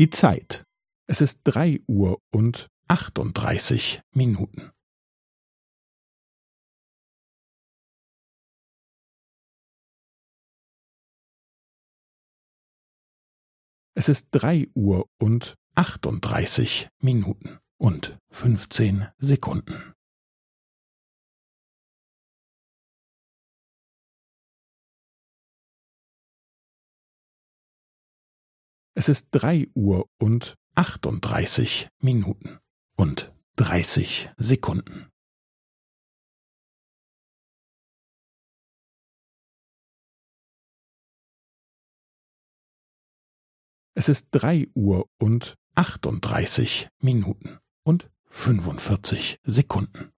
Die Zeit. Es ist drei Uhr und achtunddreißig Minuten. Es ist drei Uhr und achtunddreißig Minuten und fünfzehn Sekunden. Es ist drei Uhr und achtunddreißig Minuten und dreißig Sekunden. Es ist drei Uhr und achtunddreißig Minuten und fünfundvierzig Sekunden.